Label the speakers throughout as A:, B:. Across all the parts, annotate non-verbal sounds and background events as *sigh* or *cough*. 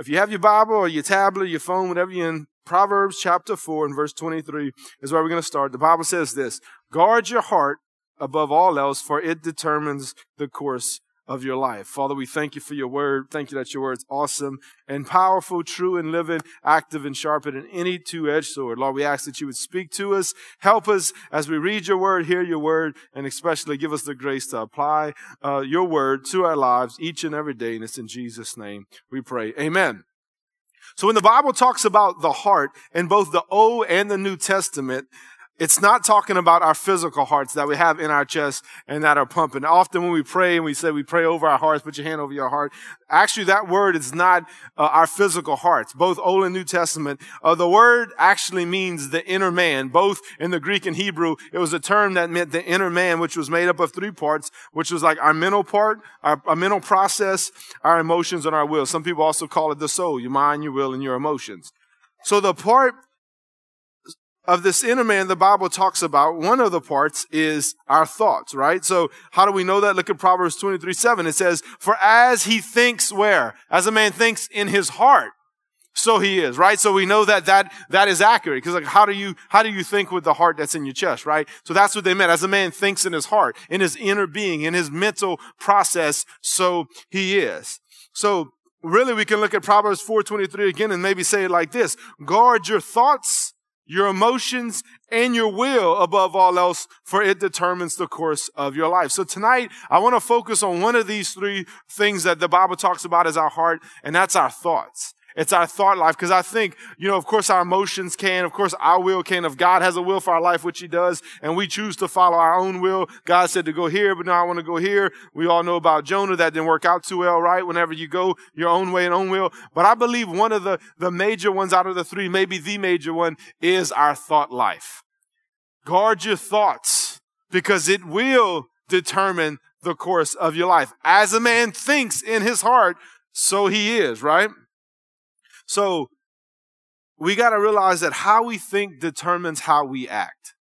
A: If you have your Bible or your tablet, or your phone, whatever you're in, Proverbs chapter 4 and verse 23 is where we're going to start. The Bible says this Guard your heart above all else, for it determines the course of your life. Father, we thank you for your word. Thank you that your word's awesome and powerful, true and living, active and sharper than any two-edged sword. Lord, we ask that you would speak to us, help us as we read your word, hear your word, and especially give us the grace to apply uh, your word to our lives each and every day. And it's in Jesus' name we pray. Amen. So when the Bible talks about the heart in both the Old and the New Testament, it's not talking about our physical hearts that we have in our chest and that are pumping. Often when we pray and we say we pray over our hearts, put your hand over your heart. Actually, that word is not uh, our physical hearts, both Old and New Testament. Uh, the word actually means the inner man, both in the Greek and Hebrew. It was a term that meant the inner man, which was made up of three parts, which was like our mental part, our, our mental process, our emotions, and our will. Some people also call it the soul, your mind, your will, and your emotions. So the part of this inner man the Bible talks about, one of the parts is our thoughts, right? So how do we know that? Look at Proverbs 23, 7. It says, for as he thinks where? As a man thinks in his heart, so he is, right? So we know that that, that is accurate. Cause like, how do you, how do you think with the heart that's in your chest, right? So that's what they meant. As a man thinks in his heart, in his inner being, in his mental process, so he is. So really we can look at Proverbs 4.23 again and maybe say it like this. Guard your thoughts your emotions, and your will above all else, for it determines the course of your life. So tonight, I want to focus on one of these three things that the Bible talks about as our heart, and that's our thoughts. It's our thought life. Because I think, you know, of course our emotions can, of course our will can. If God has a will for our life, which he does, and we choose to follow our own will, God said to go here, but now I want to go here. We all know about Jonah. That didn't work out too well, right? Whenever you go your own way and own will. But I believe one of the, the major ones out of the three, maybe the major one, is our thought life. Guard your thoughts because it will determine the course of your life. As a man thinks in his heart, so he is, right? So we got to realize that how we think determines how we act.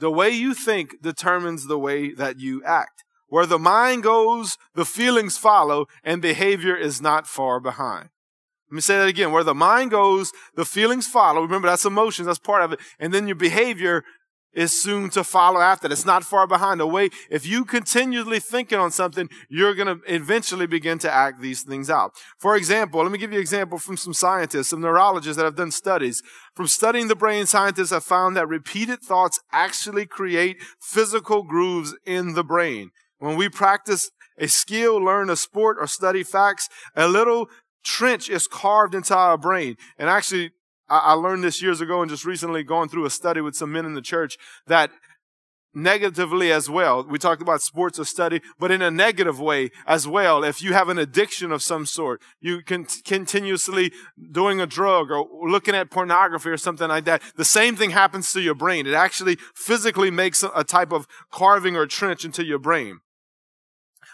A: The way you think determines the way that you act. Where the mind goes, the feelings follow, and behavior is not far behind. Let me say that again. Where the mind goes, the feelings follow. Remember, that's emotions, that's part of it. And then your behavior is soon to follow after. It's not far behind. The way, if you continually thinking on something, you're going to eventually begin to act these things out. For example, let me give you an example from some scientists, some neurologists that have done studies. From studying the brain, scientists have found that repeated thoughts actually create physical grooves in the brain. When we practice a skill, learn a sport, or study facts, a little trench is carved into our brain. And actually, I, learned this years ago and just recently going through a study with some men in the church that negatively as well. We talked about sports of study, but in a negative way as well. If you have an addiction of some sort, you can continuously doing a drug or looking at pornography or something like that, the same thing happens to your brain. It actually physically makes a type of carving or trench into your brain.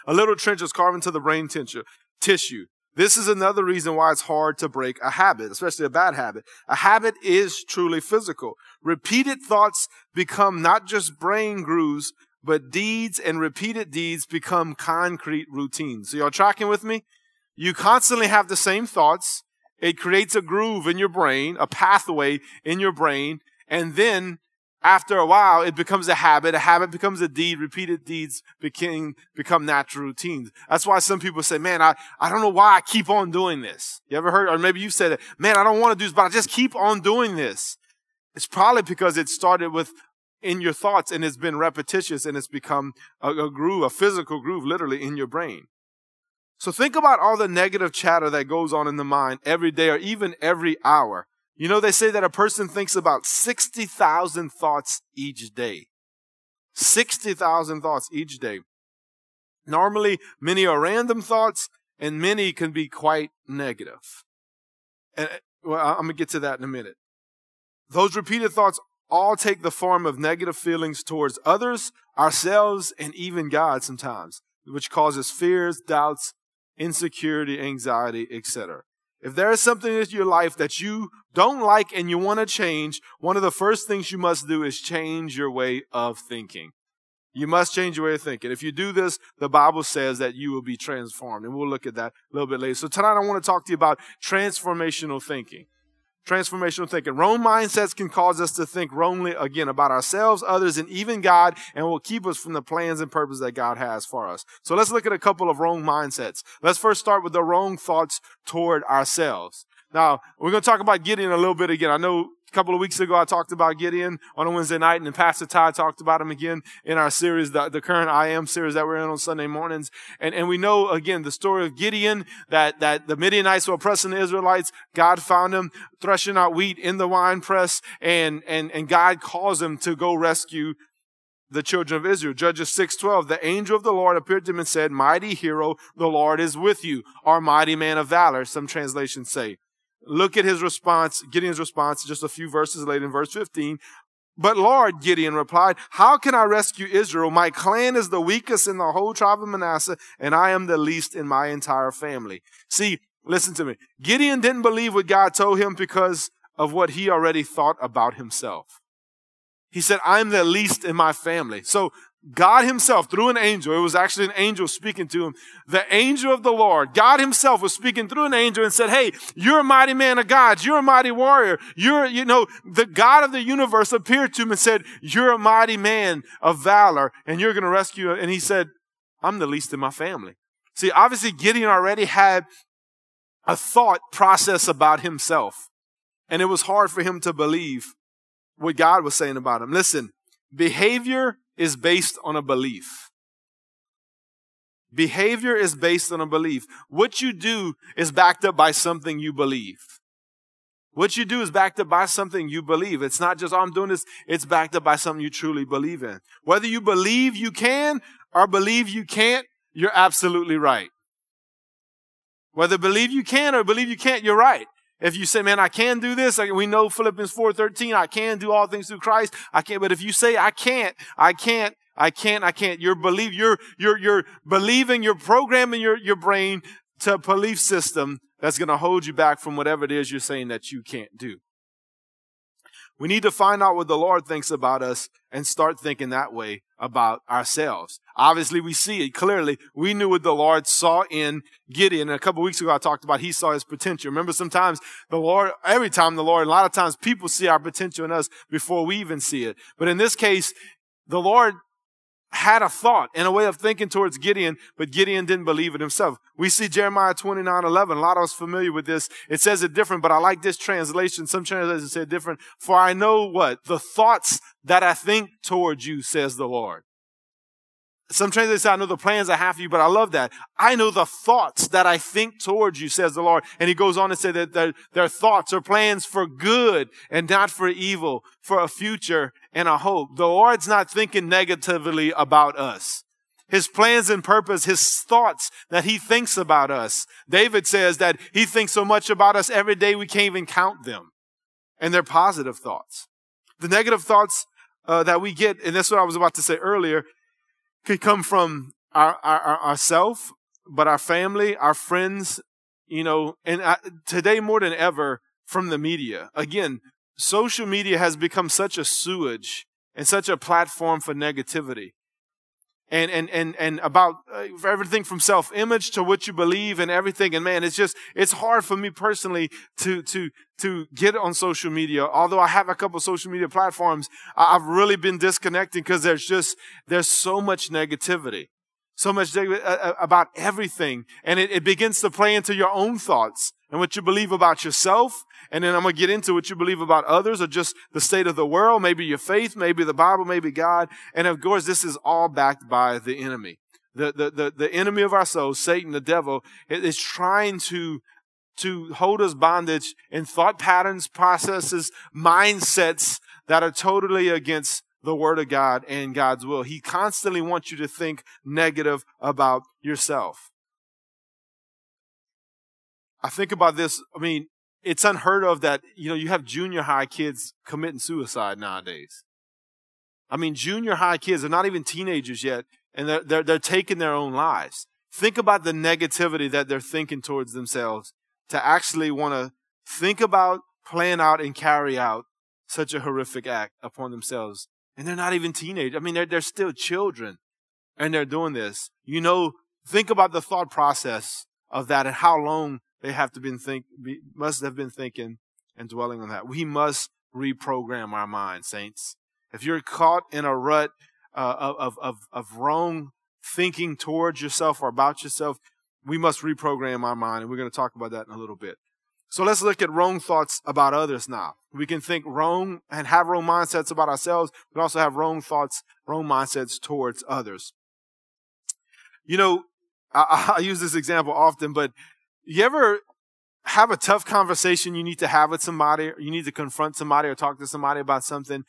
A: A little trench is carved into the brain tissue. This is another reason why it's hard to break a habit, especially a bad habit. A habit is truly physical. Repeated thoughts become not just brain grooves, but deeds and repeated deeds become concrete routines. So y'all tracking with me? You constantly have the same thoughts. It creates a groove in your brain, a pathway in your brain, and then after a while, it becomes a habit. A habit becomes a deed. Repeated deeds became, become natural routines. That's why some people say, man, I, I don't know why I keep on doing this. You ever heard, or maybe you said man, I don't want to do this, but I just keep on doing this. It's probably because it started with in your thoughts and it's been repetitious and it's become a, a groove, a physical groove, literally in your brain. So think about all the negative chatter that goes on in the mind every day or even every hour. You know, they say that a person thinks about 60,000 thoughts each day. 60,000 thoughts each day. Normally, many are random thoughts and many can be quite negative. And uh, well, I'm going to get to that in a minute. Those repeated thoughts all take the form of negative feelings towards others, ourselves, and even God sometimes, which causes fears, doubts, insecurity, anxiety, etc. If there is something in your life that you don't like and you want to change, one of the first things you must do is change your way of thinking. You must change your way of thinking. If you do this, the Bible says that you will be transformed. And we'll look at that a little bit later. So tonight I want to talk to you about transformational thinking. Transformational thinking. Wrong mindsets can cause us to think wrongly again about ourselves, others, and even God, and will keep us from the plans and purpose that God has for us. So let's look at a couple of wrong mindsets. Let's first start with the wrong thoughts toward ourselves. Now, we're going to talk about Gideon a little bit again. I know a couple of weeks ago, I talked about Gideon on a Wednesday night, and then Pastor Ty talked about him again in our series, the, the current I Am series that we're in on Sunday mornings. And, and we know, again, the story of Gideon, that, that the Midianites were oppressing the Israelites. God found him threshing out wheat in the wine press, and, and, and God calls him to go rescue the children of Israel. Judges 6:12, the angel of the Lord appeared to him and said, "Mighty hero, the Lord is with you, our mighty man of valor." Some translations say. Look at his response, Gideon's response just a few verses later in verse 15. But Lord, Gideon replied, how can I rescue Israel? My clan is the weakest in the whole tribe of Manasseh, and I am the least in my entire family. See, listen to me. Gideon didn't believe what God told him because of what he already thought about himself. He said, I'm the least in my family. So God himself, through an angel, it was actually an angel speaking to him. The angel of the Lord, God himself was speaking through an angel and said, Hey, you're a mighty man of God. You're a mighty warrior. You're, you know, the God of the universe appeared to him and said, You're a mighty man of valor and you're going to rescue. And he said, I'm the least in my family. See, obviously Gideon already had a thought process about himself. And it was hard for him to believe what God was saying about him. Listen, behavior is based on a belief. Behavior is based on a belief. What you do is backed up by something you believe. What you do is backed up by something you believe. It's not just, oh, I'm doing this. It's backed up by something you truly believe in. Whether you believe you can or believe you can't, you're absolutely right. Whether believe you can or believe you can't, you're right. If you say, man, I can do this, we know Philippians 4.13, I can do all things through Christ. I can't, but if you say, I can't, I can't, I can't, I can't, you're believe, you're, you're, you're believing, you're programming your, your brain to a belief system that's going to hold you back from whatever it is you're saying that you can't do. We need to find out what the Lord thinks about us and start thinking that way about ourselves. Obviously, we see it clearly. We knew what the Lord saw in Gideon. And a couple weeks ago, I talked about he saw his potential. Remember, sometimes the Lord, every time the Lord, a lot of times people see our potential in us before we even see it. But in this case, the Lord had a thought and a way of thinking towards Gideon, but Gideon didn't believe it himself. We see Jeremiah 29, 11. A lot of us familiar with this. It says it different, but I like this translation. Some translations say different. For I know what? The thoughts that I think towards you, says the Lord. Some translations say, I know the plans I have for you, but I love that. I know the thoughts that I think towards you, says the Lord. And he goes on to say that their, thoughts are plans for good and not for evil, for a future and a hope. The Lord's not thinking negatively about us. His plans and purpose, his thoughts that he thinks about us. David says that he thinks so much about us every day we can't even count them. And they're positive thoughts. The negative thoughts uh, that we get, and that's what I was about to say earlier, could come from our, our, our ourself, but our family, our friends, you know, and I, today more than ever from the media. Again, social media has become such a sewage and such a platform for negativity. And and and and about uh, everything from self-image to what you believe and everything. And man it's just it's hard for me personally to to to get on social media. Although i have a couple social media platforms i've really been disconnecting because there's just there's so much negativity. So much uh, uh, about everything. And it, it begins to play into your own thoughts and what you believe about yourself and then I'm going to get into what you believe about others or just the state of the world, maybe your faith, maybe the Bible, maybe God. And of course, this is all backed by the enemy. The, the, the, the enemy of our souls, Satan, the devil, is trying to, to hold us bondage in thought patterns, processes, mindsets that are totally against the Word of God and God's will. He constantly wants you to think negative about yourself. I think about this. I mean, it's unheard of that, you know, you have junior high kids committing suicide nowadays. I mean, junior high kids are not even teenagers yet, and they're, they're, they're taking their own lives. Think about the negativity that they're thinking towards themselves to actually want to think about, plan out, and carry out such a horrific act upon themselves And they're not even teenagers. I mean, they're, they're still children and they're doing this. You know, think about the thought process of that and how long they have to been think, be, must have been thinking and dwelling on that. We must reprogram our minds, saints. If you're caught in a rut uh, of, of, of wrong thinking towards yourself or about yourself, we must reprogram our mind. And we're going to talk about that in a little bit. So let's look at wrong thoughts about others now. We can think wrong and have wrong mindsets about ourselves, but also have wrong thoughts, wrong mindsets towards others. You know, I, I use this example often, but you ever have a tough conversation you need to have with somebody, or you need to confront somebody or talk to somebody about something,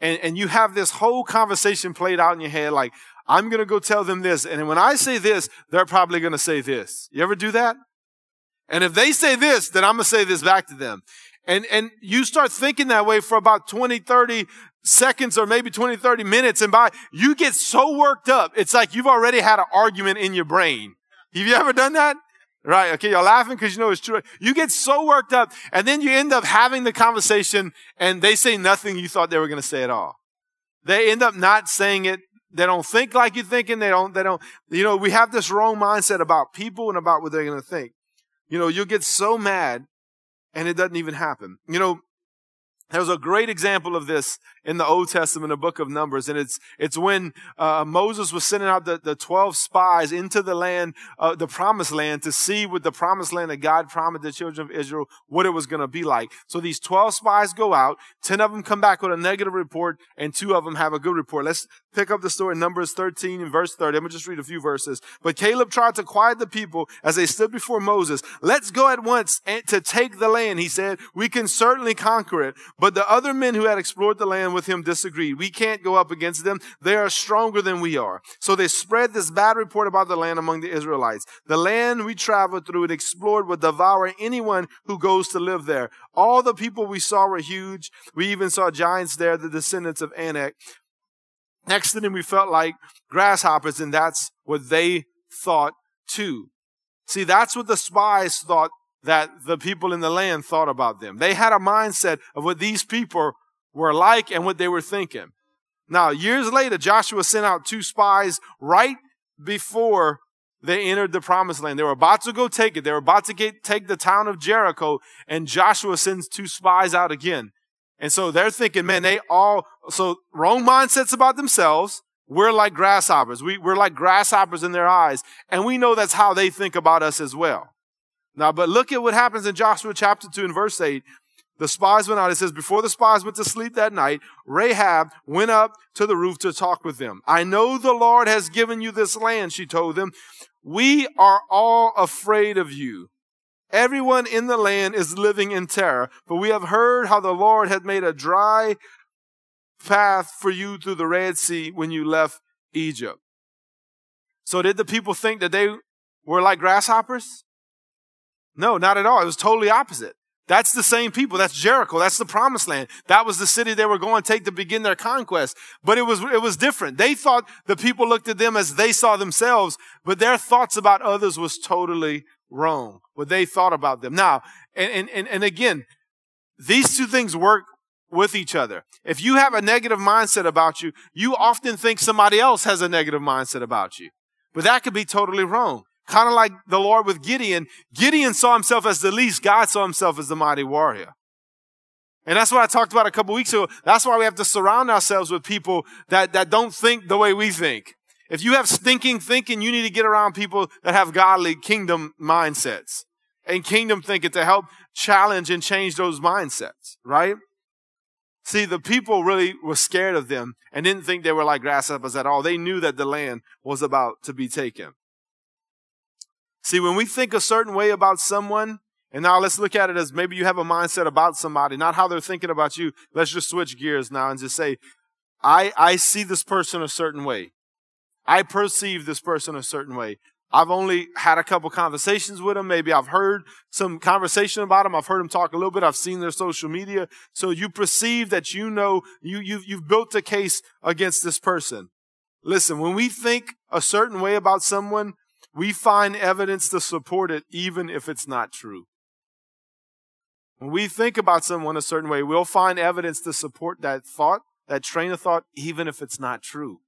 A: and, and you have this whole conversation played out in your head like, I'm to go tell them this. And when I say this, they're probably to say this. You ever do that? And if they say this, then I'm to say this back to them. And, and you start thinking that way for about 20, 30 seconds or maybe 20, 30 minutes. And by, you get so worked up. It's like you've already had an argument in your brain. Have you ever done that? Right. Okay. You're laughing because you know it's true. You get so worked up and then you end up having the conversation and they say nothing you thought they were going to say at all. They end up not saying it. They don't think like you're thinking. They don't, they don't, you know, we have this wrong mindset about people and about what they're going to think. You know, you'll get so mad and it doesn't even happen. You know, there's a great example of this in the Old Testament, the book of Numbers. And it's, it's when, uh, Moses was sending out the, the 12 spies into the land, uh, the promised land to see what the promised land that God promised the children of Israel, what it was going to be like. So these 12 spies go out, 10 of them come back with a negative report, and two of them have a good report. Let's pick up the story in Numbers 13 and verse 30. I'm to just read a few verses. But Caleb tried to quiet the people as they stood before Moses. Let's go at once to take the land, he said. We can certainly conquer it. But the other men who had explored the land with him disagreed. We can't go up against them. They are stronger than we are. So they spread this bad report about the land among the Israelites. The land we traveled through and explored would devour anyone who goes to live there. All the people we saw were huge. We even saw giants there, the descendants of Anak. Next to them, we felt like grasshoppers, and that's what they thought too. See, that's what the spies thought that the people in the land thought about them. They had a mindset of what these people were like and what they were thinking. Now, years later, Joshua sent out two spies right before they entered the promised land. They were about to go take it. They were about to get, take the town of Jericho, and Joshua sends two spies out again. And so they're thinking, man, they all, so wrong mindsets about themselves. We're like grasshoppers. We, we're like grasshoppers in their eyes. And we know that's how they think about us as well. Now, but look at what happens in Joshua chapter 2 and verse 8. The spies went out. It says, before the spies went to sleep that night, Rahab went up to the roof to talk with them. I know the Lord has given you this land, she told them. We are all afraid of you. Everyone in the land is living in terror, for we have heard how the Lord had made a dry path for you through the Red Sea when you left Egypt. So did the people think that they were like grasshoppers? No, not at all. It was totally opposite. That's the same people. That's Jericho. That's the promised land. That was the city they were going to take to begin their conquest. But it was, it was different. They thought the people looked at them as they saw themselves, but their thoughts about others was totally wrong. What they thought about them. Now, and, and, and again, these two things work with each other. If you have a negative mindset about you, you often think somebody else has a negative mindset about you. But that could be totally wrong. Kind of like the Lord with Gideon. Gideon saw himself as the least. God saw himself as the mighty warrior. And that's what I talked about a couple weeks ago. That's why we have to surround ourselves with people that, that don't think the way we think. If you have stinking thinking, you need to get around people that have godly kingdom mindsets and kingdom thinking to help challenge and change those mindsets, right? See, the people really were scared of them and didn't think they were like grasshoppers at all. They knew that the land was about to be taken. See, when we think a certain way about someone, and now let's look at it as maybe you have a mindset about somebody, not how they're thinking about you. Let's just switch gears now and just say, I, I see this person a certain way. I perceive this person a certain way. I've only had a couple conversations with them. Maybe I've heard some conversation about them. I've heard them talk a little bit. I've seen their social media. So you perceive that you know you, you've, you've built a case against this person. Listen, when we think a certain way about someone, we find evidence to support it even if it's not true. When we think about someone a certain way, we'll find evidence to support that thought that train of thought, even if it's not true.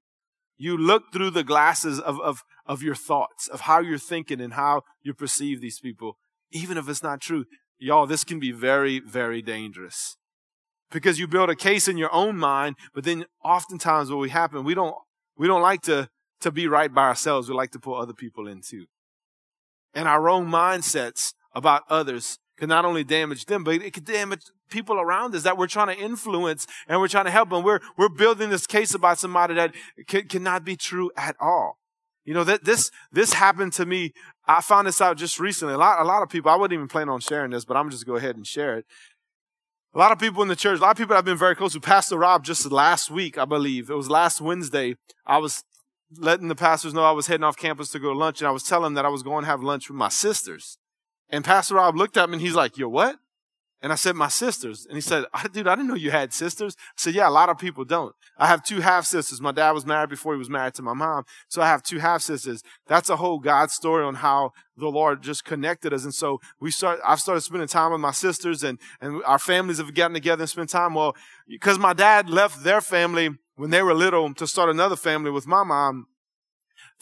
A: You look through the glasses of, of, of your thoughts, of how you're thinking and how you perceive these people, even if it's not true. Y'all, this can be very, very dangerous. Because you build a case in your own mind, but then oftentimes what we happen, we don't, we don't like to, to be right by ourselves. We like to pull other people in too. And our own mindsets about others can not only damage them, but it could damage people around us that we're trying to influence and we're trying to help. And we're, we're building this case about somebody that can, cannot be true at all. You know, that this, this happened to me. I found this out just recently. A lot, a lot of people, I wouldn't even plan on sharing this, but I'm just go ahead and share it. A lot of people in the church, a lot of people I've been very close to. Pastor Rob just last week, I believe, it was last Wednesday, I was letting the pastors know I was heading off campus to go to lunch, and I was telling them that I was going to have lunch with my sisters. And Pastor Rob looked at me and he's like, You're what? And I said, My sisters. And he said, Dude, I didn't know you had sisters. I said, Yeah, a lot of people don't. I have two half sisters. My dad was married before he was married to my mom. So I have two half sisters. That's a whole God story on how the Lord just connected us. And so we start, I've started spending time with my sisters and, and our families have gotten together and spent time. Well, because my dad left their family when they were little to start another family with my mom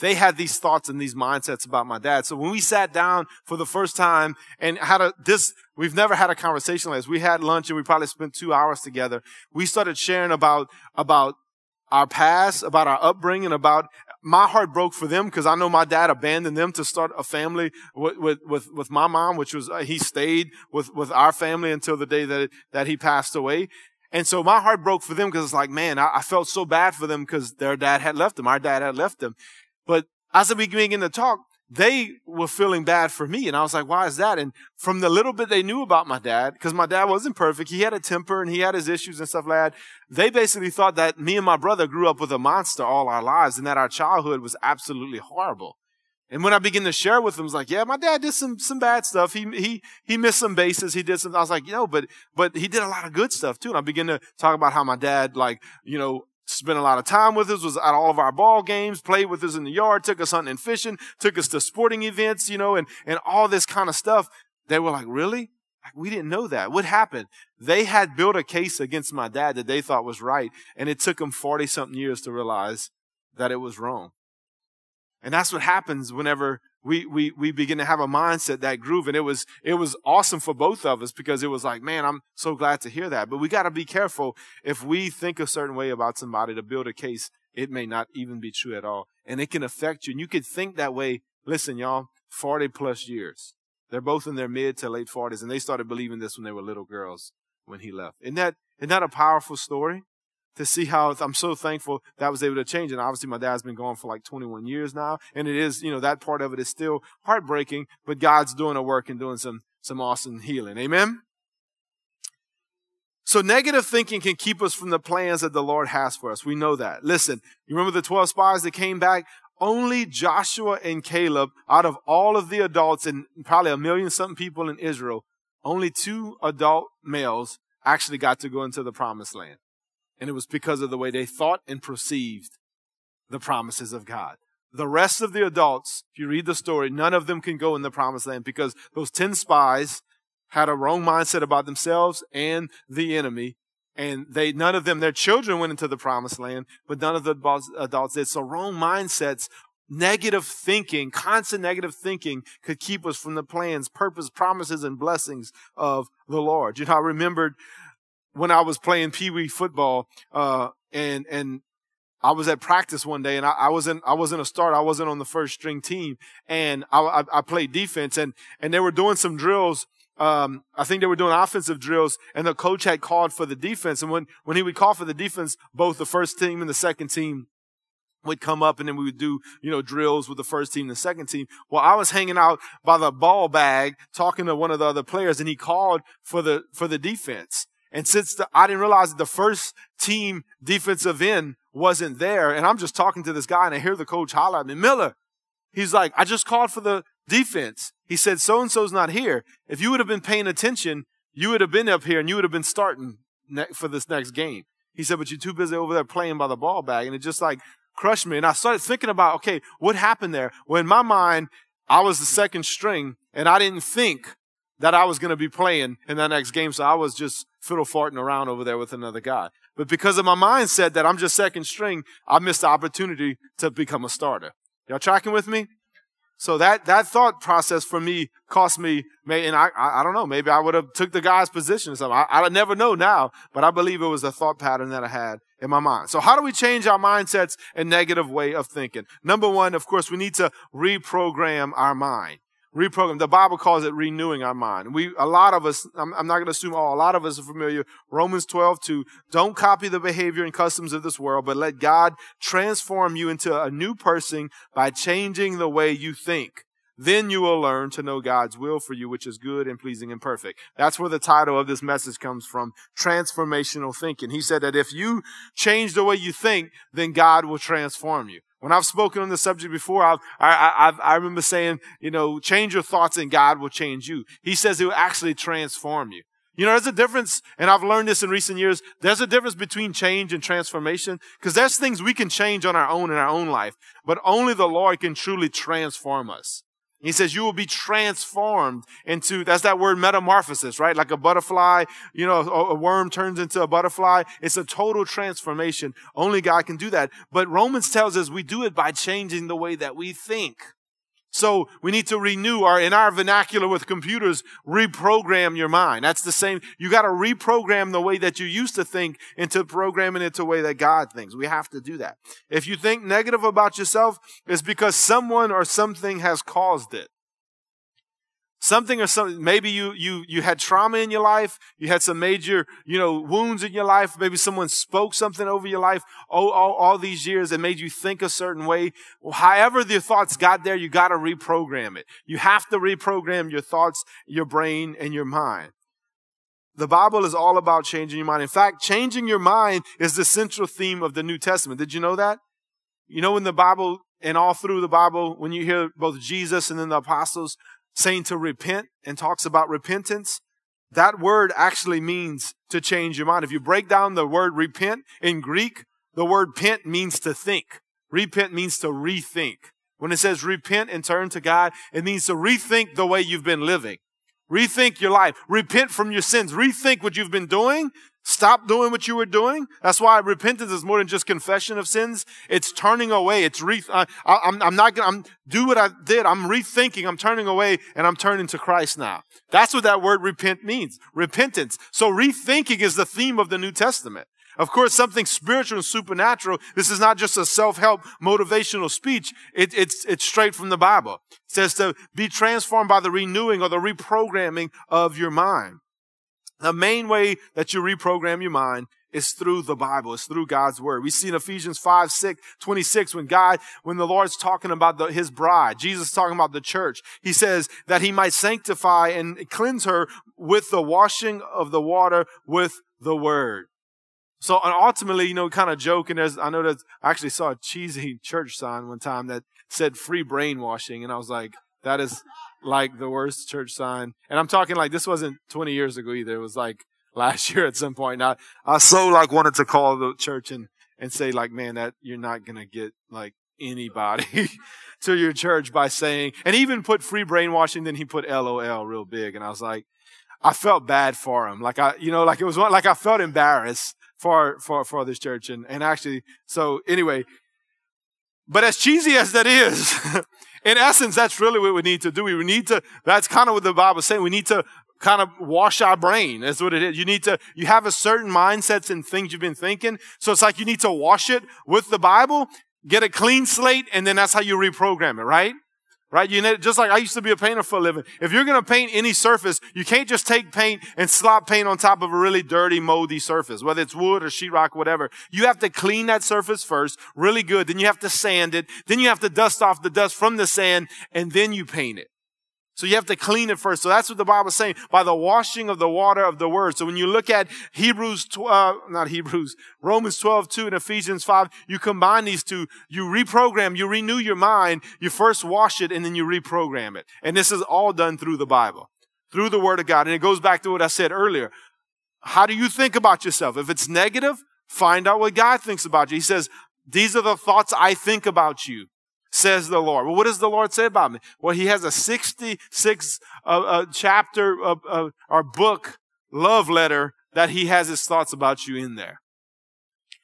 A: they had these thoughts and these mindsets about my dad. So when we sat down for the first time and had a, this, we've never had a conversation like this. We had lunch and we probably spent two hours together. We started sharing about, about our past, about our upbringing, about my heart broke for them because I know my dad abandoned them to start a family with, with, with, with my mom, which was, uh, he stayed with, with our family until the day that, that he passed away. And so my heart broke for them because it's like, man, I, I, felt so bad for them because their dad had left them. Our dad had left them. But as we began to talk, they were feeling bad for me. And I was like, why is that? And from the little bit they knew about my dad, because my dad wasn't perfect, he had a temper and he had his issues and stuff like that. They basically thought that me and my brother grew up with a monster all our lives and that our childhood was absolutely horrible. And when I began to share with them, I was like, yeah, my dad did some, some bad stuff. He, he, he missed some bases. He did some, I was like, you know, but, but he did a lot of good stuff too. And I began to talk about how my dad, like, you know, spent a lot of time with us, was at all of our ball games, played with us in the yard, took us hunting and fishing, took us to sporting events, you know, and, and all this kind of stuff. They were like, really? We didn't know that. What happened? They had built a case against my dad that they thought was right, and it took them 40 something years to realize that it was wrong. And that's what happens whenever we, we, we begin to have a mindset, that groove. And it was, it was awesome for both of us because it was like, man, I'm so glad to hear that. But we got to be careful if we think a certain way about somebody to build a case, it may not even be true at all. And it can affect you. And you could think that way. Listen, y'all, 40 plus years. They're both in their mid to late 40s and they started believing this when they were little girls when he left. Isn't that, isn't that a powerful story? To see how I'm so thankful that was able to change. And obviously my dad's been gone for like 21 years now. And it is, you know, that part of it is still heartbreaking, but God's doing a work and doing some, some awesome healing. Amen. So negative thinking can keep us from the plans that the Lord has for us. We know that. Listen, you remember the 12 spies that came back? Only Joshua and Caleb, out of all of the adults and probably a million something people in Israel, only two adult males actually got to go into the promised land. And it was because of the way they thought and perceived the promises of God. The rest of the adults, if you read the story, none of them can go in the promised land because those 10 spies had a wrong mindset about themselves and the enemy. And they, none of them, their children went into the promised land, but none of the adults did. So wrong mindsets, negative thinking, constant negative thinking could keep us from the plans, purpose, promises, and blessings of the Lord. You know, I remembered when I was playing pee wee football, uh, and, and I was at practice one day and I, I wasn't, I wasn't a start. I wasn't on the first string team and I, I, I played defense and, and they were doing some drills. Um, I think they were doing offensive drills and the coach had called for the defense. And when, when he would call for the defense, both the first team and the second team would come up and then we would do, you know, drills with the first team and the second team. Well, I was hanging out by the ball bag talking to one of the other players and he called for the, for the defense. And since the, I didn't realize that the first team defensive end wasn't there, and I'm just talking to this guy and I hear the coach holler at me, Miller. He's like, I just called for the defense. He said, so and so's not here. If you would have been paying attention, you would have been up here and you would have been starting ne- for this next game. He said, but you're too busy over there playing by the ball bag. And it just like crushed me. And I started thinking about, okay, what happened there? Well, in my mind, I was the second string and I didn't think that I was going to be playing in that next game. So I was just fiddle farting around over there with another guy. But because of my mindset that I'm just second string, I missed the opportunity to become a starter. Y'all tracking with me? So that, that thought process for me cost me, and I, I, don't know, maybe I would have took the guy's position or something. I, I never know now, but I believe it was a thought pattern that I had in my mind. So how do we change our mindsets and negative way of thinking? Number one, of course, we need to reprogram our mind reprogram. The Bible calls it renewing our mind. We, a lot of us, I'm, I'm not going to assume all, a lot of us are familiar. Romans 12, 2. Don't copy the behavior and customs of this world, but let God transform you into a new person by changing the way you think. Then you will learn to know God's will for you, which is good and pleasing and perfect. That's where the title of this message comes from. Transformational thinking. He said that if you change the way you think, then God will transform you. When I've spoken on the subject before, I've, I, I, I remember saying, you know, change your thoughts and God will change you. He says it will actually transform you. You know, there's a difference, and I've learned this in recent years. There's a difference between change and transformation, because there's things we can change on our own in our own life, but only the Lord can truly transform us. He says you will be transformed into, that's that word metamorphosis, right? Like a butterfly, you know, a worm turns into a butterfly. It's a total transformation. Only God can do that. But Romans tells us we do it by changing the way that we think. So we need to renew our, in our vernacular with computers, reprogram your mind. That's the same. You got to reprogram the way that you used to think into programming it to the way that God thinks. We have to do that. If you think negative about yourself, it's because someone or something has caused it something or something maybe you you you had trauma in your life you had some major you know wounds in your life maybe someone spoke something over your life all, all, all these years and made you think a certain way well, however your thoughts got there you got to reprogram it you have to reprogram your thoughts your brain and your mind the Bible is all about changing your mind. In fact, changing your mind is the central theme of the New Testament. Did you know that? You know, in the Bible and all through the Bible, when you hear both Jesus and then the apostles saying to repent and talks about repentance, that word actually means to change your mind. If you break down the word repent in Greek, the word pent means to think. Repent means to rethink. When it says repent and turn to God, it means to rethink the way you've been living. Rethink your life. Repent from your sins. Rethink what you've been doing Stop doing what you were doing. That's why repentance is more than just confession of sins. It's turning away. It's re, I, am I'm not gonna, I'm, do what I did. I'm rethinking. I'm turning away and I'm turning to Christ now. That's what that word repent means. Repentance. So rethinking is the theme of the New Testament. Of course, something spiritual and supernatural. This is not just a self-help motivational speech. It, it's, it's straight from the Bible. It says to be transformed by the renewing or the reprogramming of your mind. The main way that you reprogram your mind is through the Bible. It's through God's word. We see in Ephesians 5, 6, 26, when God, when the Lord's talking about the, his bride, Jesus talking about the church, he says that he might sanctify and cleanse her with the washing of the water with the word. So and ultimately, you know, kind of joking. There's, I know that I actually saw a cheesy *laughs* church sign one time that said free brainwashing. And I was like, that is, like the worst church sign. And I'm talking like this wasn't 20 years ago either. It was like *laughs* last year at some point. And I, I so like wanted to call the church and, and say like, man, that you're not going to get like anybody *laughs* to your church by saying, and even put free brainwashing. Then he put LOL real big. And I was like, I felt bad for him. Like I, you know, like it was like I felt embarrassed for, for, for this church. And, and actually, so anyway, but as cheesy as that is, *laughs* in essence, that's really what we need to do. We need to, that's kind of what the Bible is saying. We need to kind of wash our brain. That's what it is. You need to, you have a certain mindsets and things you've been thinking. So it's like you need to wash it with the Bible, get a clean slate, and then that's how you reprogram it, right? Right? You just like I used to be a painter for a living. If you're going to paint any surface, you can't just take paint and slop paint on top of a really dirty, moldy surface, whether it's wood or sheetrock, whatever. You have to clean that surface first, really good. Then you have to sand it. Then you have to dust off the dust from the sand, and then you paint it. So you have to clean it first. So that's what the Bible is saying by the washing of the water of the word. So when you look at Hebrews, 12, uh, not Hebrews, Romans 12, 2 and Ephesians 5, you combine these two, you reprogram, you renew your mind, you first wash it and then you reprogram it. And this is all done through the Bible, through the word of God. And it goes back to what I said earlier. How do you think about yourself? If it's negative, find out what God thinks about you. He says, these are the thoughts I think about you says the Lord. Well, what does the Lord say about me? Well, he has a 66 uh, uh, chapter of, uh, or book love letter that he has his thoughts about you in there.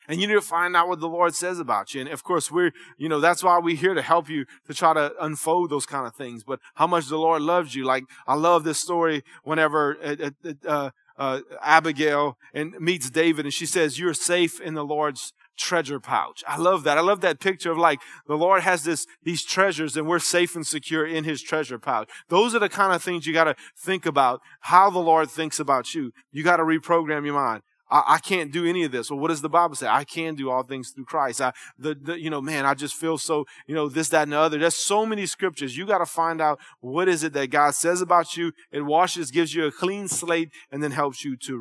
A: And you need to find out what the Lord says about you. And of course, we're, you know, that's why we're here to help you to try to unfold those kind of things. But how much the Lord loves you. Like, I love this story whenever, uh, uh, uh, uh Abigail and meets David and she says, you're safe in the Lord's treasure pouch. I love that. I love that picture of like the Lord has this, these treasures and we're safe and secure in his treasure pouch. Those are the kind of things you got to think about how the Lord thinks about you. You got to reprogram your mind. I, I, can't do any of this. Well, what does the Bible say? I can do all things through Christ. I, the, the, you know, man, I just feel so, you know, this, that, and the other. There's so many scriptures. You got to find out what is it that God says about you. It washes, gives you a clean slate, and then helps you to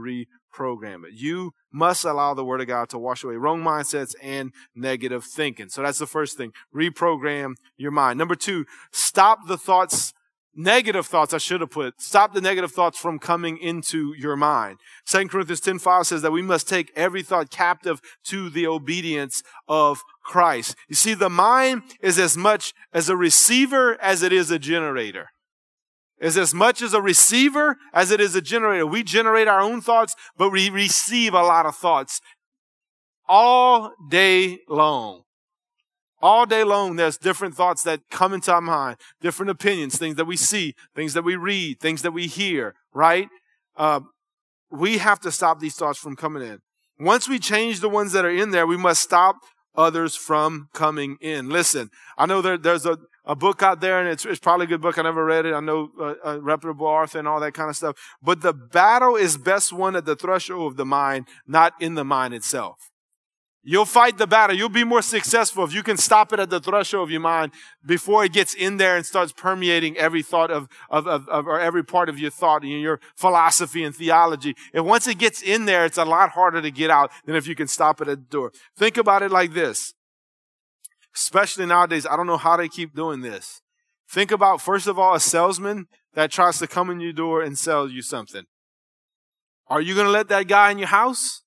A: reprogram it. You must allow the Word of God to wash away wrong mindsets and negative thinking. So that's the first thing. Reprogram your mind. Number two, stop the thoughts negative thoughts I should have put. Stop the negative thoughts from coming into your mind. 2 Corinthians 10 5 says that we must take every thought captive to the obedience of Christ. You see, the mind is as much as a receiver as it is a generator. Is as much as a receiver as it is a generator. We generate our own thoughts, but we receive a lot of thoughts all day long. All day long, there's different thoughts that come into our mind, different opinions, things that we see, things that we read, things that we hear, right? Uh, we have to stop these thoughts from coming in. Once we change the ones that are in there, we must stop others from coming in. Listen, I know there, there's a, a book out there, and it's, it's probably a good book. I never read it. I know uh, a reputable author and all that kind of stuff. But the battle is best won at the threshold of the mind, not in the mind itself. You'll fight the battle. You'll be more successful if you can stop it at the threshold of your mind before it gets in there and starts permeating every thought of, of, of, of or every part of your thought and your philosophy and theology. And once it gets in there, it's a lot harder to get out than if you can stop it at the door. Think about it like this. Especially nowadays, I don't know how they keep doing this. Think about, first of all, a salesman that tries to come in your door and sell you something. Are you going to let that guy in your house?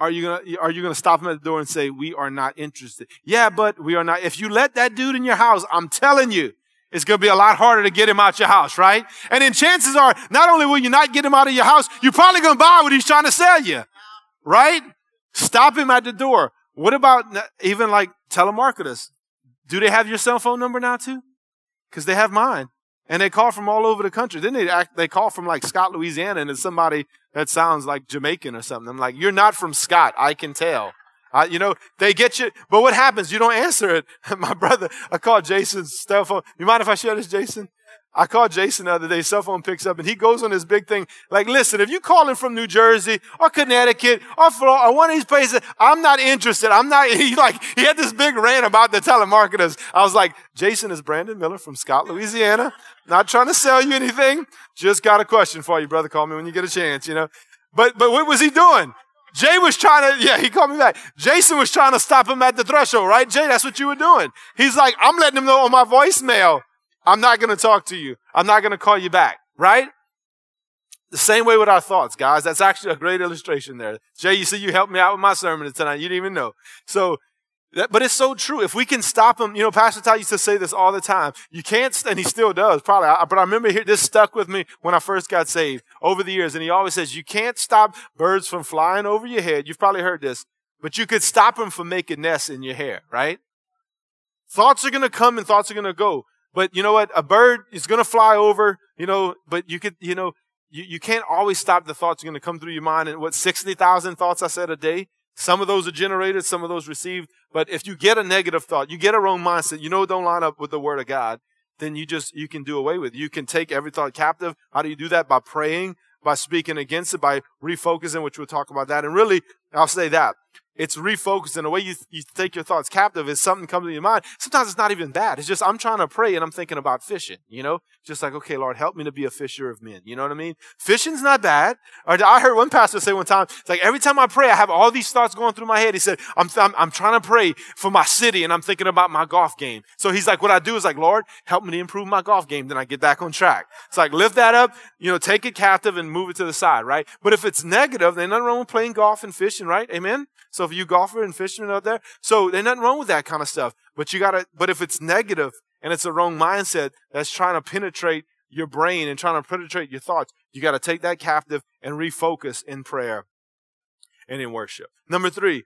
A: Are you gonna are you gonna stop him at the door and say we are not interested? Yeah, but we are not. If you let that dude in your house, I'm telling you, it's gonna be a lot harder to get him out your house, right? And then chances are, not only will you not get him out of your house, you're probably gonna buy what he's trying to sell you, right? Stop him at the door. What about even like telemarketers? Do they have your cell phone number now too? Because they have mine. And they call from all over the country. Then they act, they call from like Scott, Louisiana, and it's somebody that sounds like Jamaican or something. I'm like, you're not from Scott. I can tell. I, you know, they get you, but what happens? You don't answer it. *laughs* My brother, I called Jason's cell phone. You mind if I share this, Jason? I called Jason the other day, cell phone picks up, and he goes on this big thing. Like, listen, if you calling from New Jersey or Connecticut or Florida or one of these places, I'm not interested. I'm not, *laughs* he like, he had this big rant about the telemarketers. I was like, Jason is Brandon Miller from Scott, Louisiana. Not trying to sell you anything. Just got a question for you, brother. Call me when you get a chance, you know. But, but what was he doing? Jay was trying to, yeah, he called me back. Jason was trying to stop him at the threshold, right? Jay, that's what you were doing. He's like, I'm letting him know on my voicemail I'm not going to talk to you. I'm not going to call you back, right? The same way with our thoughts, guys. That's actually a great illustration there. Jay, you see, you helped me out with my sermon tonight. You didn't even know. So, that, but it's so true. If we can stop them, you know, Pastor Ty used to say this all the time. You can't, and he still does, probably. I, but I remember here, this stuck with me when I first got saved over the years. And he always says, you can't stop birds from flying over your head. You've probably heard this, but you could stop them from making nests in your hair, right? Thoughts are going to come and thoughts are going to go. But you know what? A bird is going to fly over, you know, but you could, you know, you, you can't always stop the thoughts are going to come through your mind. And what, 60,000 thoughts I said a day? Some of those are generated, some of those received. But if you get a negative thought, you get a wrong mindset, you know don't line up with the word of God, then you just, you can do away with it. You can take every thought captive. How do you do that? By praying, by speaking against it, by refocusing, which we'll talk about that. And really, I'll say that it's refocusing. The way you, you take your thoughts captive is something comes to your mind. Sometimes it's not even bad. It's just, I'm trying to pray and I'm thinking about fishing, you know? Just like, okay, Lord, help me to be a fisher of men. You know what I mean? Fishing's not bad. Or I heard one pastor say one time, it's like every time I pray, I have all these thoughts going through my head. He said, I'm, I'm, I'm trying to pray for my city and I'm thinking about my golf game. So he's like, what I do is like, Lord, help me to improve my golf game. Then I get back on track. It's like, lift that up, you know, take it captive and move it to the side, right? But if negative, then nothing wrong with playing golf and fishing, right? Amen? So if you golfer and fishermen out there, so there's nothing wrong with that kind of stuff. But you gotta, but if it's negative and it's a wrong mindset that's trying to penetrate your brain and trying to penetrate your thoughts, you gotta take that captive and refocus in prayer. and in worship. Number three,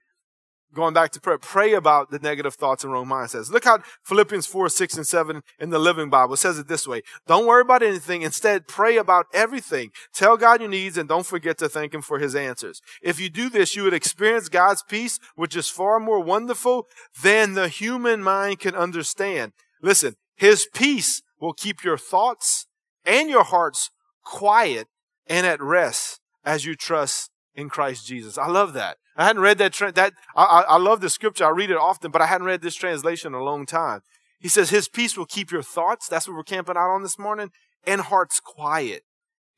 A: going back to prayer, pray about the negative thoughts and wrong mindsets. Look how Philippians 4, 6, and 7 in the Living Bible says it this way. Don't worry about anything. Instead, pray about everything. Tell God your needs and don't forget to thank Him for His answers. If you do this, you would experience God's peace, which is far more wonderful than the human mind can understand. Listen, His peace will keep your thoughts and your hearts quiet and at rest as you trust in Christ Jesus. I love that. I hadn't read that. Tra- that I, I, I love the scripture. I read it often, but I hadn't read this translation in a long time. He says, His peace will keep your thoughts. That's what we're camping out on this morning, and hearts quiet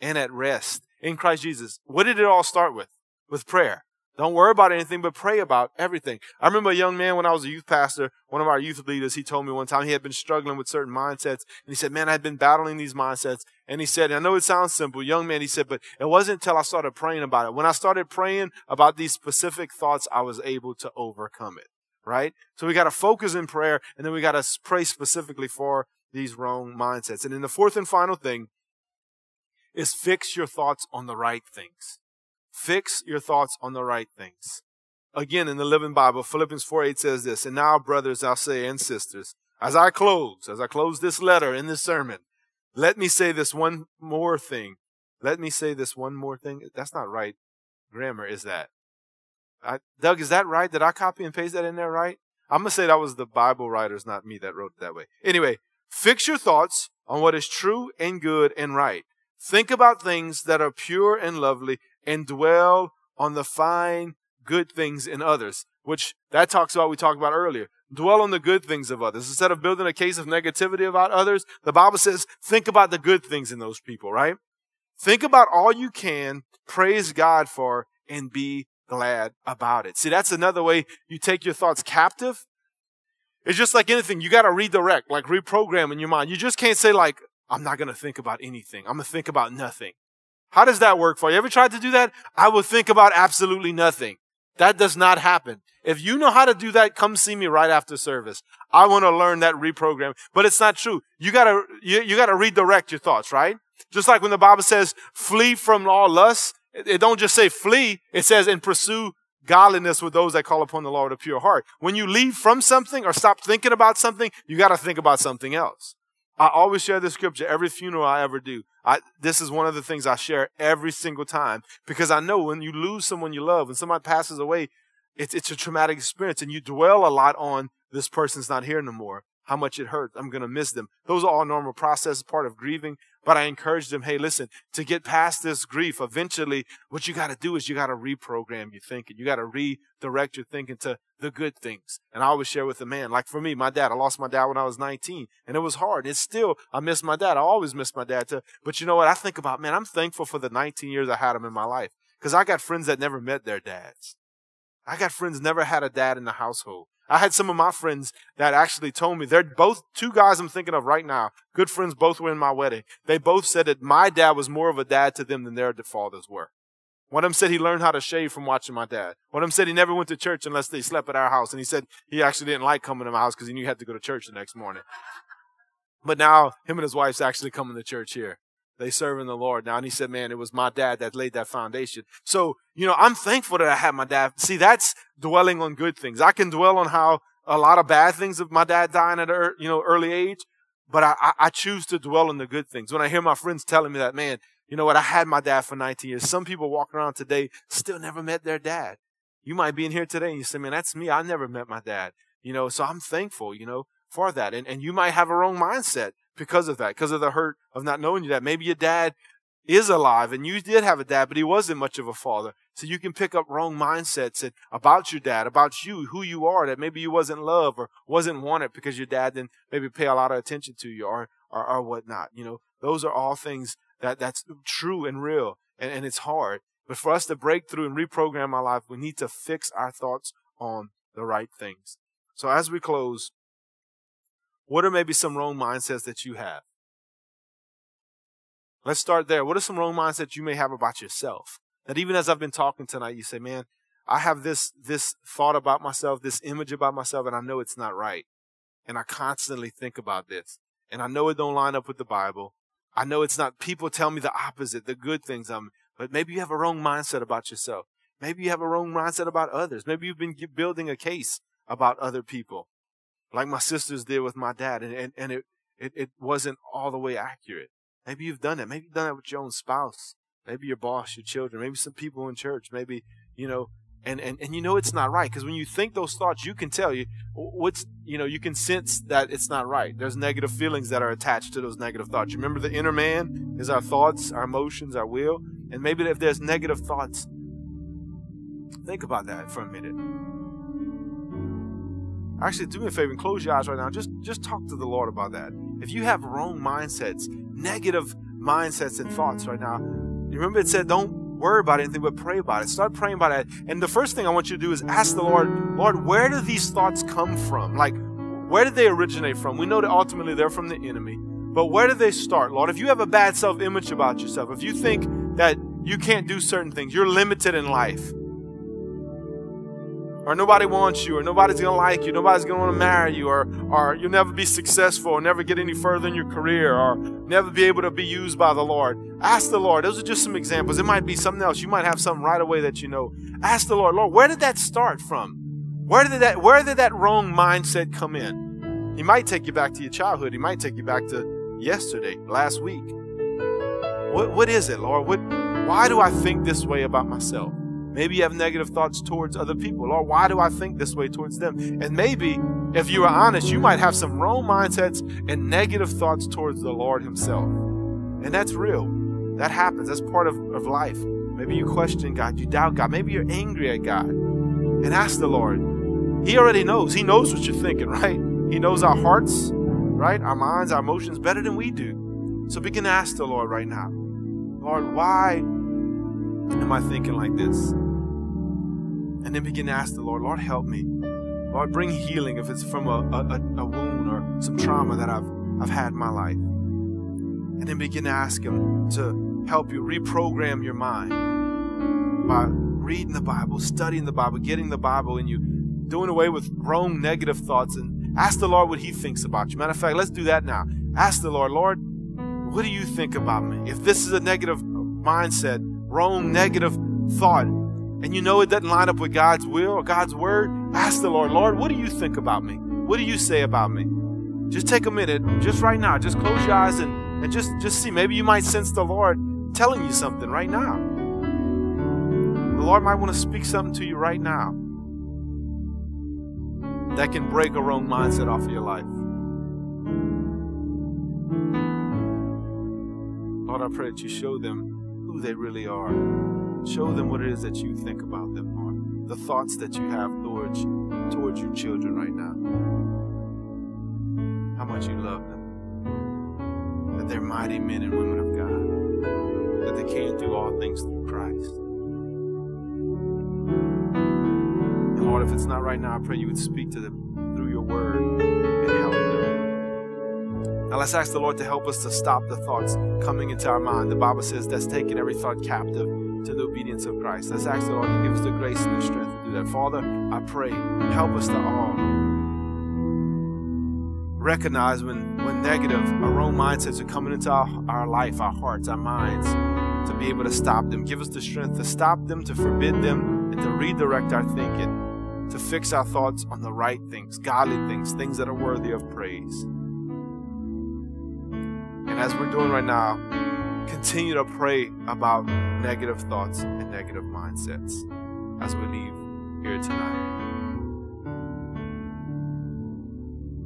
A: and at rest in Christ Jesus. What did it all start with? With prayer. Don't worry about anything, but pray about everything. I remember a young man when I was a youth pastor, one of our youth leaders, he told me one time he had been struggling with certain mindsets. And he said, Man, I've been battling these mindsets. And he said, I know it sounds simple, young man, he said, but it wasn't until I started praying about it. When I started praying about these specific thoughts, I was able to overcome it. Right? So we got to focus in prayer and then we got to pray specifically for these wrong mindsets. And then the fourth and final thing is fix your thoughts on the right things. Fix your thoughts on the right things. Again, in the Living Bible, Philippians 4 8 says this, And now, brothers, I'll say, and sisters, as I close, as I close this letter in this sermon, let me say this one more thing. Let me say this one more thing. That's not right grammar, is that? I, Doug, is that right? Did I copy and paste that in there right? I'm going to say that was the Bible writers, not me, that wrote it that way. Anyway, fix your thoughts on what is true and good and right. Think about things that are pure and lovely and dwell on the fine, good things in others, which that talks about, we talked about earlier. Dwell on the good things of others. Instead of building a case of negativity about others, the Bible says, think about the good things in those people, right? Think about all you can, praise God for, and be glad about it. See, that's another way you take your thoughts captive. It's just like anything. You got to redirect, like reprogram in your mind. You just can't say like, I'm not going to think about anything. I'm going to think about nothing. How does that work for you? Ever tried to do that? I will think about absolutely nothing. That does not happen. If you know how to do that, come see me right after service. I want to learn that reprogram. But it's not true. You gotta, you, you gotta redirect your thoughts, right? Just like when the Bible says, flee from all lust, it, it don't just say flee, it says, and pursue godliness with those that call upon the Lord a pure heart. When you leave from something or stop thinking about something, you gotta think about something else. I always share this scripture every funeral I ever do. I, this is one of the things I share every single time because I know when you lose someone you love, when somebody passes away, it's, it's a traumatic experience and you dwell a lot on this person's not here no more how much it hurts, I'm going to miss them. Those are all normal processes, part of grieving. But I encourage them, hey, listen, to get past this grief, eventually, what you got to do is you got to reprogram your thinking. You got to redirect your thinking to the good things. And I always share with the man, like for me, my dad, I lost my dad when I was 19 and it was hard. It's still, I miss my dad. I always miss my dad too. But you know what? I think about, man, I'm thankful for the 19 years I had him in my life because I got friends that never met their dads. I got friends never had a dad in the household. I had some of my friends that actually told me they're both two guys I'm thinking of right now. Good friends, both were in my wedding. They both said that my dad was more of a dad to them than their fathers were. One of them said he learned how to shave from watching my dad. One of them said he never went to church unless they slept at our house. And he said he actually didn't like coming to my house because he knew he had to go to church the next morning. But now him and his wife's actually coming to church here. They serving the Lord now. And he said, man, it was my dad that laid that foundation. So, you know, I'm thankful that I had my dad. See, that's dwelling on good things. I can dwell on how a lot of bad things of my dad dying at a, you know, early age, but I, I choose to dwell on the good things. When I hear my friends telling me that, man, you know what? I had my dad for 19 years. Some people walk around today still never met their dad. You might be in here today and you say, man, that's me. I never met my dad. You know, so I'm thankful, you know, for that. And, and you might have a wrong mindset because of that, because of the hurt of not knowing you dad. Maybe your dad is alive and you did have a dad, but he wasn't much of a father. So you can pick up wrong mindsets about your dad, about you, who you are, that maybe you wasn't loved or wasn't wanted because your dad didn't maybe pay a lot of attention to you or, or, or whatnot. You know, those are all things that that's true and real and, and it's hard. But for us to break through and reprogram our life, we need to fix our thoughts on the right things. So as we close, what are maybe some wrong mindsets that you have? Let's start there. What are some wrong mindsets you may have about yourself? That even as I've been talking tonight, you say, man, I have this, this thought about myself, this image about myself, and I know it's not right. And I constantly think about this. And I know it don't line up with the Bible. I know it's not, people tell me the opposite, the good things, um, but maybe you have a wrong mindset about yourself. Maybe you have a wrong mindset about others. Maybe you've been building a case about other people, like my sisters did with my dad, and, and, and it, it, it wasn't all the way accurate. Maybe you've done it. Maybe you've done it with your own spouse. Maybe your boss, your children, maybe some people in church. Maybe, you know, and, and, and you know it's not right because when you think those thoughts, you can tell you what's, you know, you can sense that it's not right. There's negative feelings that are attached to those negative thoughts. You remember the inner man is our thoughts, our emotions, our will. And maybe if there's negative thoughts, think about that for a minute. Actually, do me a favor and close your eyes right now. Just, just talk to the Lord about that. If you have wrong mindsets, negative mindsets and thoughts right now, you remember it said, don't worry about anything, but pray about it. Start praying about it. And the first thing I want you to do is ask the Lord, Lord, where do these thoughts come from? Like, where did they originate from? We know that ultimately they're from the enemy. But where do they start, Lord? If you have a bad self image about yourself, if you think that you can't do certain things, you're limited in life, or nobody wants you, or nobody's gonna like you, nobody's gonna wanna marry you, or, or you'll never be successful, or never get any further in your career, or never be able to be used by the Lord. Ask the Lord. Those are just some examples. It might be something else. You might have something right away that you know. Ask the Lord, Lord, where did that start from? Where did that where did that wrong mindset come in? He might take you back to your childhood. He might take you back to yesterday, last week. What what is it, Lord? What why do I think this way about myself? Maybe you have negative thoughts towards other people. Lord, why do I think this way towards them? And maybe, if you are honest, you might have some wrong mindsets and negative thoughts towards the Lord Himself. And that's real. That happens. That's part of, of life. Maybe you question God, you doubt God. Maybe you're angry at God. And ask the Lord. He already knows. He knows what you're thinking, right? He knows our hearts, right? Our minds, our emotions better than we do. So begin to ask the Lord right now. Lord, why am I thinking like this? And then begin to ask the Lord, Lord, help me. Lord, bring healing if it's from a, a, a wound or some trauma that I've, I've had in my life. And then begin to ask Him to help you reprogram your mind by reading the Bible, studying the Bible, getting the Bible in you, doing away with wrong negative thoughts, and ask the Lord what He thinks about you. Matter of fact, let's do that now. Ask the Lord, Lord, what do you think about me? If this is a negative mindset, wrong negative thought, and you know it doesn't line up with God's will or God's word, ask the Lord, Lord, what do you think about me? What do you say about me? Just take a minute, just right now, just close your eyes and, and just, just see. Maybe you might sense the Lord telling you something right now. The Lord might want to speak something to you right now that can break a wrong mindset off of your life. Lord, I pray that you show them who they really are. Show them what it is that you think about them, Lord. The thoughts that you have towards, towards your children right now. How much you love them. That they're mighty men and women of God. That they can do all things through Christ. And Lord, if it's not right now, I pray you would speak to them through your word and help them. Now let's ask the Lord to help us to stop the thoughts coming into our mind. The Bible says that's taking every thought captive to the obedience of Christ. Let's ask the Lord to give us the grace and the strength to do that. Father, I pray, help us to all recognize when, when negative or wrong mindsets are coming into our, our life, our hearts, our minds, to be able to stop them. Give us the strength to stop them, to forbid them, and to redirect our thinking, to fix our thoughts on the right things, godly things, things that are worthy of praise. And as we're doing right now, continue to pray about negative thoughts and negative mindsets as we leave here tonight.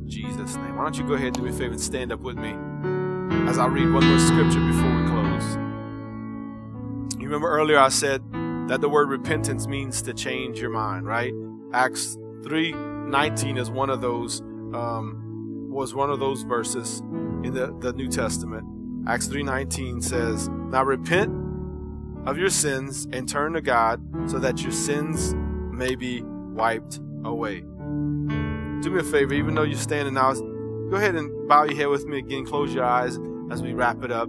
A: Jesus' name. Why don't you go ahead and do me a favor and stand up with me as I read one more scripture before we close. You remember earlier I said that the word repentance means to change your mind, right? Acts 3:19 is one of those um, was one of those verses in the, the New Testament Acts 3:19 says, "Now repent of your sins and turn to God so that your sins may be wiped away." Do me a favor, even though you're standing now, go ahead and bow your head with me again, close your eyes as we wrap it up.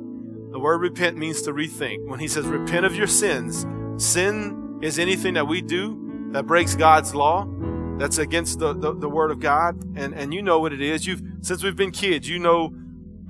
A: The word repent means to rethink. When he says repent of your sins, sin is anything that we do that breaks God's law, that's against the, the, the, word of God. And, and you know what it is. You've since we've been kids, you know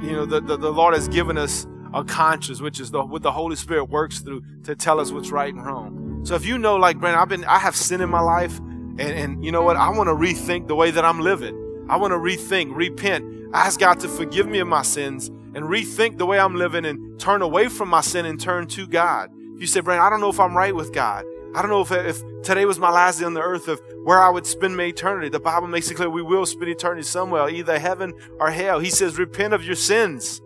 A: you know, the, the, the Lord has given us a conscience, which is the, what the Holy Spirit works through to tell us what's right and wrong. So if you know, like Brandon, I've been, I have sin in my life, and, and you know what? I want to rethink the way that I'm living. I want to rethink, repent, ask God to forgive me of my sins, and rethink the way I'm living and turn away from my sin and turn to God. You say, Brandon, I don't know if I'm right with God. I don't know if, if today was my last day on the earth of where I would spend my eternity. The Bible makes it clear we will spend eternity somewhere, either heaven or hell. He says, repent of your sins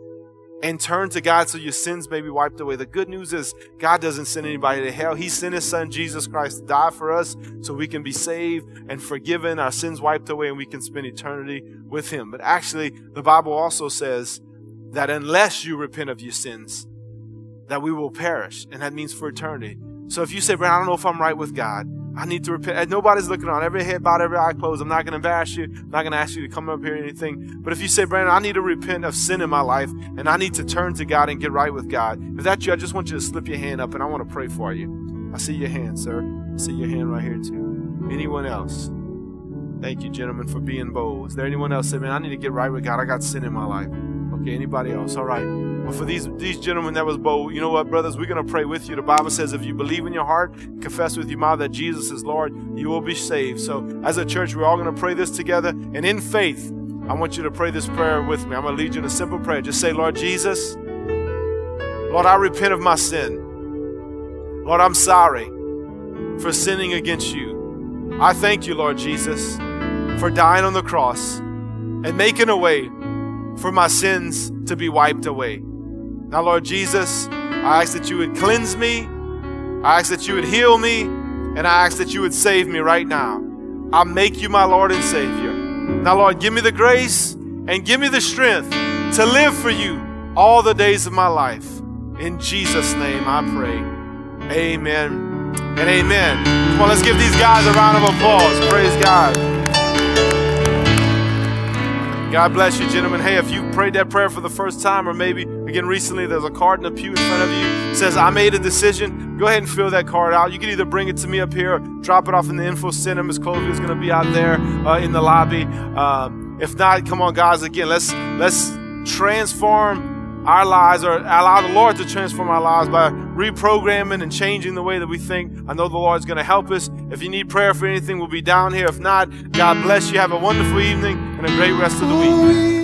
A: and turn to God so your sins may be wiped away. The good news is God doesn't send anybody to hell. He sent his son Jesus Christ to die for us so we can be saved and forgiven, our sins wiped away, and we can spend eternity with him. But actually, the Bible also says that unless you repent of your sins, that we will perish, and that means for eternity. So if you say, Brad, I don't know if I'm right with God, I need to repent. And Nobody's looking on. Every head bowed, every eye closed. I'm not going to embarrass you. I'm not going to ask you to come up here or anything. But if you say, Brandon, I need to repent of sin in my life and I need to turn to God and get right with God. If that's you, I just want you to slip your hand up and I want to pray for you. I see your hand, sir. I see your hand right here too. Anyone else? Thank you, gentlemen, for being bold. Is there anyone else say, man, I need to get right with God. I got sin in my life. Okay, anybody else? All right. Well, for these these gentlemen that was bold, you know what, brothers, we're gonna pray with you. The Bible says if you believe in your heart, confess with your mouth that Jesus is Lord, you will be saved. So as a church, we're all gonna pray this together. And in faith, I want you to pray this prayer with me. I'm gonna lead you in a simple prayer. Just say, Lord Jesus, Lord, I repent of my sin. Lord, I'm sorry for sinning against you. I thank you, Lord Jesus, for dying on the cross and making a way for my sins to be wiped away. Now, Lord Jesus, I ask that you would cleanse me. I ask that you would heal me. And I ask that you would save me right now. I make you my Lord and Savior. Now, Lord, give me the grace and give me the strength to live for you all the days of my life. In Jesus' name I pray. Amen and amen. Come on, let's give these guys a round of applause. Praise God. God bless you, gentlemen. Hey, if you prayed that prayer for the first time, or maybe again recently, there's a card in the pew in front of you says, I made a decision. Go ahead and fill that card out. You can either bring it to me up here drop it off in the info center. Miss Clovey is going to be out there uh, in the lobby. Um, if not, come on, guys. Again, let's let's transform our lives or allow the Lord to transform our lives by reprogramming and changing the way that we think. I know the Lord's going to help us. If you need prayer for anything, we'll be down here. If not, God bless you. Have a wonderful evening and a great rest of the week.